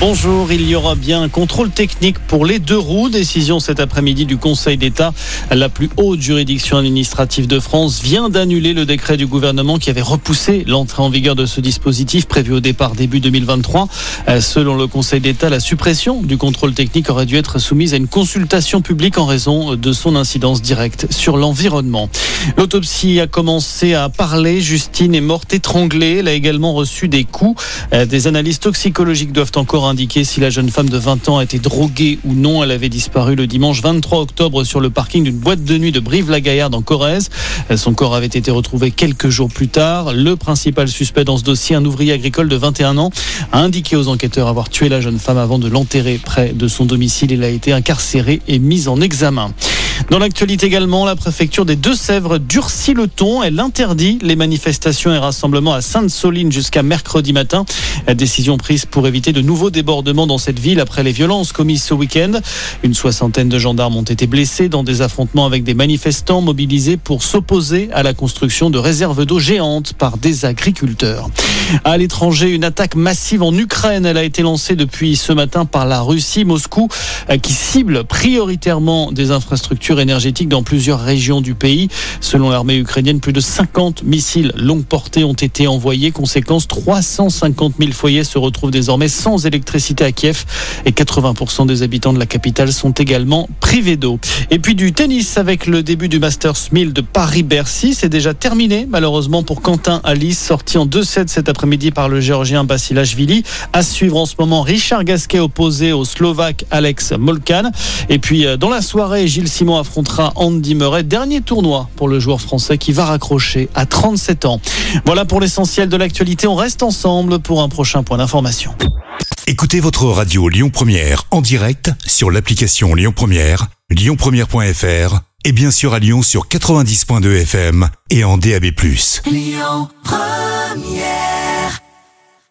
Bonjour, il y aura bien un contrôle technique pour les deux roues. Décision cet après-midi du Conseil d'État. La plus haute juridiction administrative de France vient d'annuler le décret du gouvernement qui avait repoussé l'entrée en vigueur de ce dispositif prévu au départ début 2023. Euh, selon le Conseil d'État, la suppression du contrôle technique aurait dû être soumise à une consultation publique en raison de son incidence directe sur l'environnement. L'autopsie a commencé à parler. Justine est morte étranglée. Elle a également reçu des coups. Euh, des analyses toxicologiques doivent encore indiquer si la jeune femme de 20 ans a été droguée ou non. Elle avait disparu le dimanche 23 octobre sur le parking d'une boîte de nuit de Brive-la-Gaillarde en Corrèze. Son corps avait été retrouvé quelques jours plus tard. Le principal suspect dans ce dossier, un ouvrier agricole de 21 ans, a indiqué aux enquêteurs avoir tué la jeune femme avant de l'enterrer près de son domicile. Il a été incarcéré et mis en examen. Dans l'actualité également, la préfecture des Deux-Sèvres durcit le ton. Elle interdit les manifestations et rassemblements à Sainte-Soline jusqu'à mercredi matin. Décision prise pour éviter de nouveaux débordements dans cette ville après les violences commises ce week-end. Une soixantaine de gendarmes ont été blessés dans des affrontements avec des manifestants mobilisés pour s'opposer à la construction de réserves d'eau géantes par des agriculteurs. À l'étranger, une attaque massive en Ukraine. Elle a été lancée depuis ce matin par la Russie, Moscou, euh, qui cible prioritairement des infrastructures énergétiques dans plusieurs régions du pays. Selon l'armée ukrainienne, plus de 50 missiles longue portée ont été envoyés. Conséquence, 350 000 foyers se retrouvent désormais sans électricité à Kiev et 80% des habitants de la capitale sont également privés d'eau. Et puis du tennis avec le début du Masters 1000 de Paris-Bercy. C'est déjà terminé malheureusement pour Quentin Alice, sorti en 2-7 cet après-midi par le géorgien Basilashvili. À suivre en ce moment Richard Gasquet opposé au Slovaque Alex Molkan. Et puis euh, dans la soirée, Gilles Simon affrontera Andy Murray. Dernier tournoi pour le joueur français qui va raccrocher à 37 ans. Voilà pour l'essentiel de l'actualité. On reste ensemble pour un prochain point d'information. Écoutez votre radio Lyon Première en direct sur l'application Lyon Première, lyonpremière.fr et bien sûr à Lyon sur 90.2 FM et en DAB+. Lyon Première